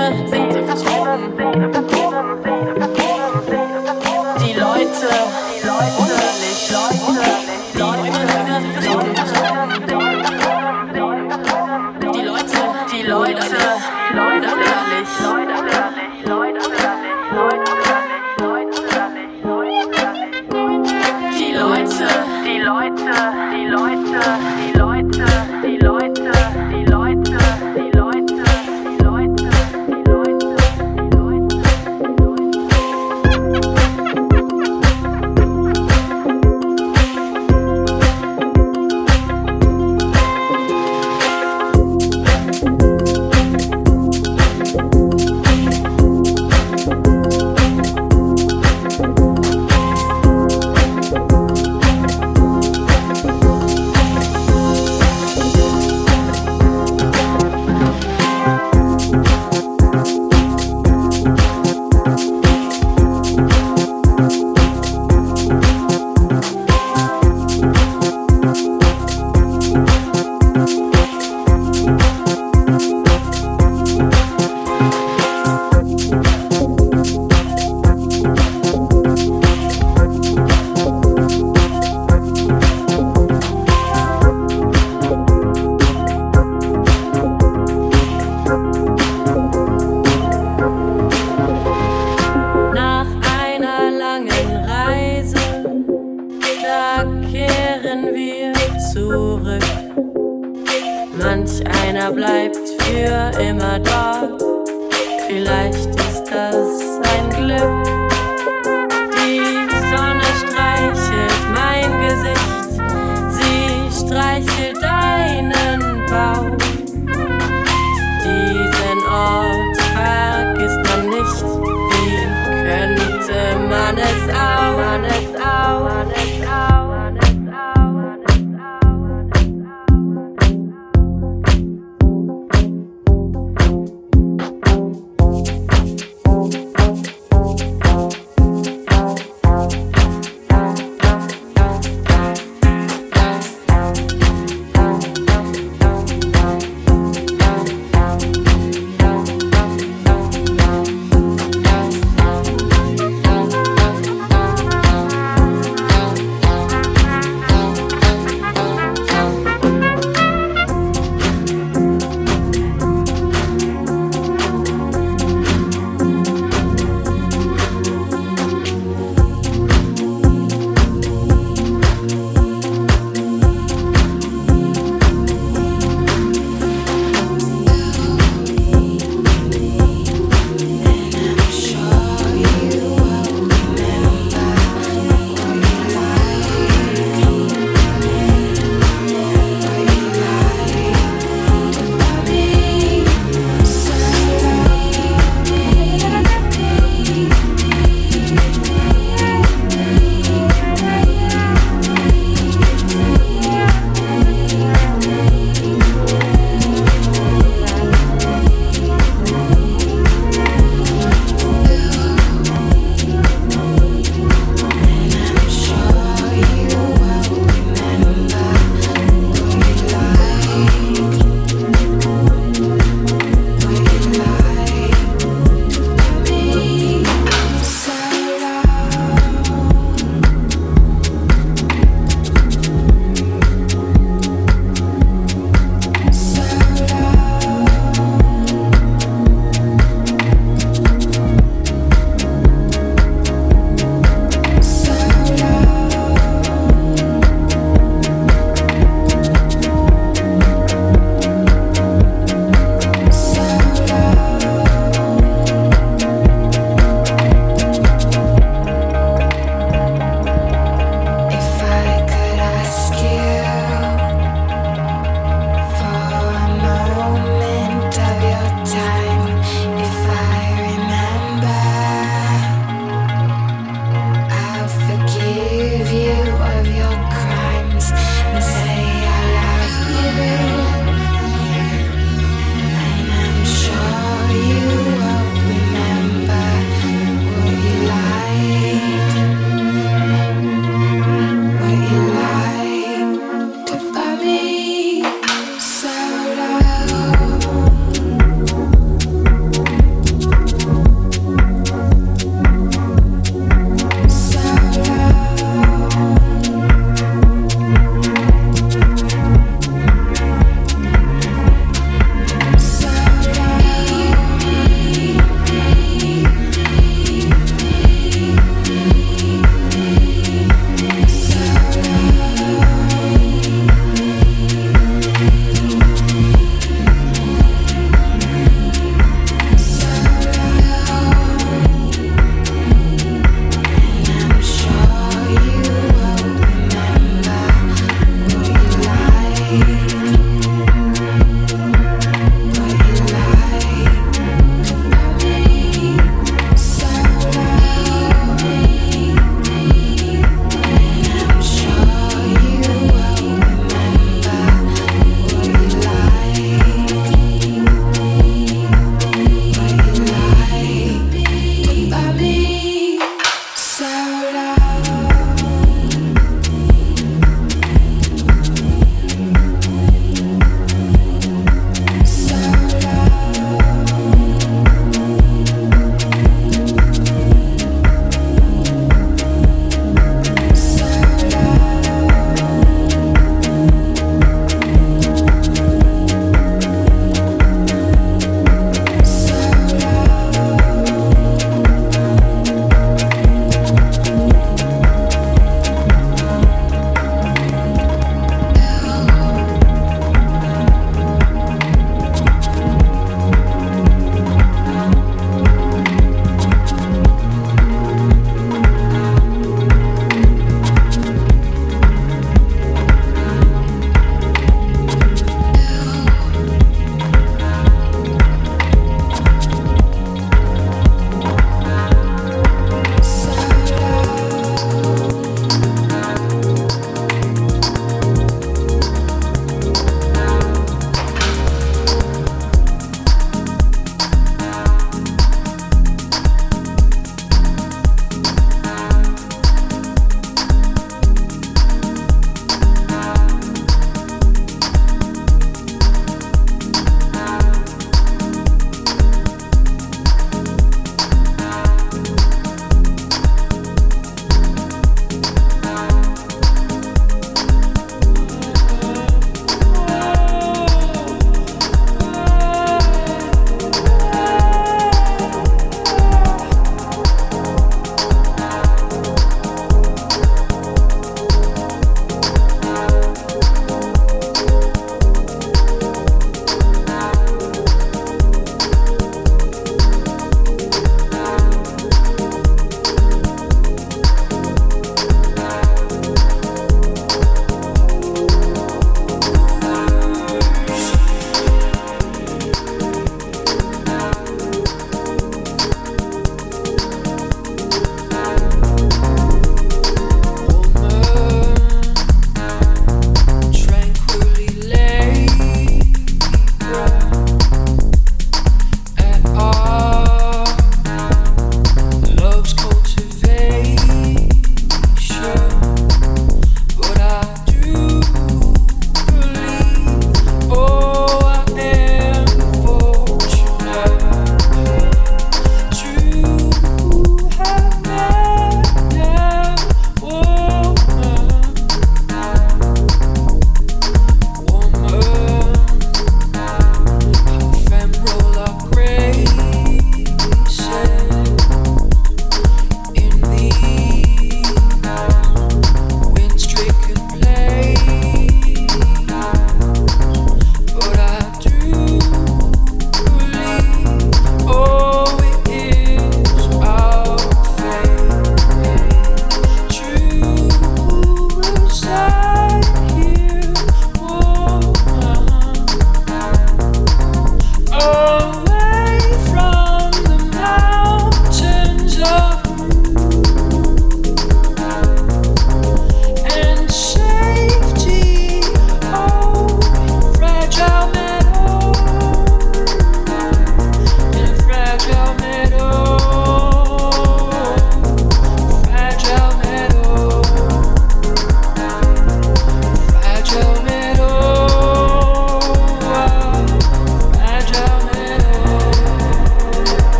Träume sind vertrieben.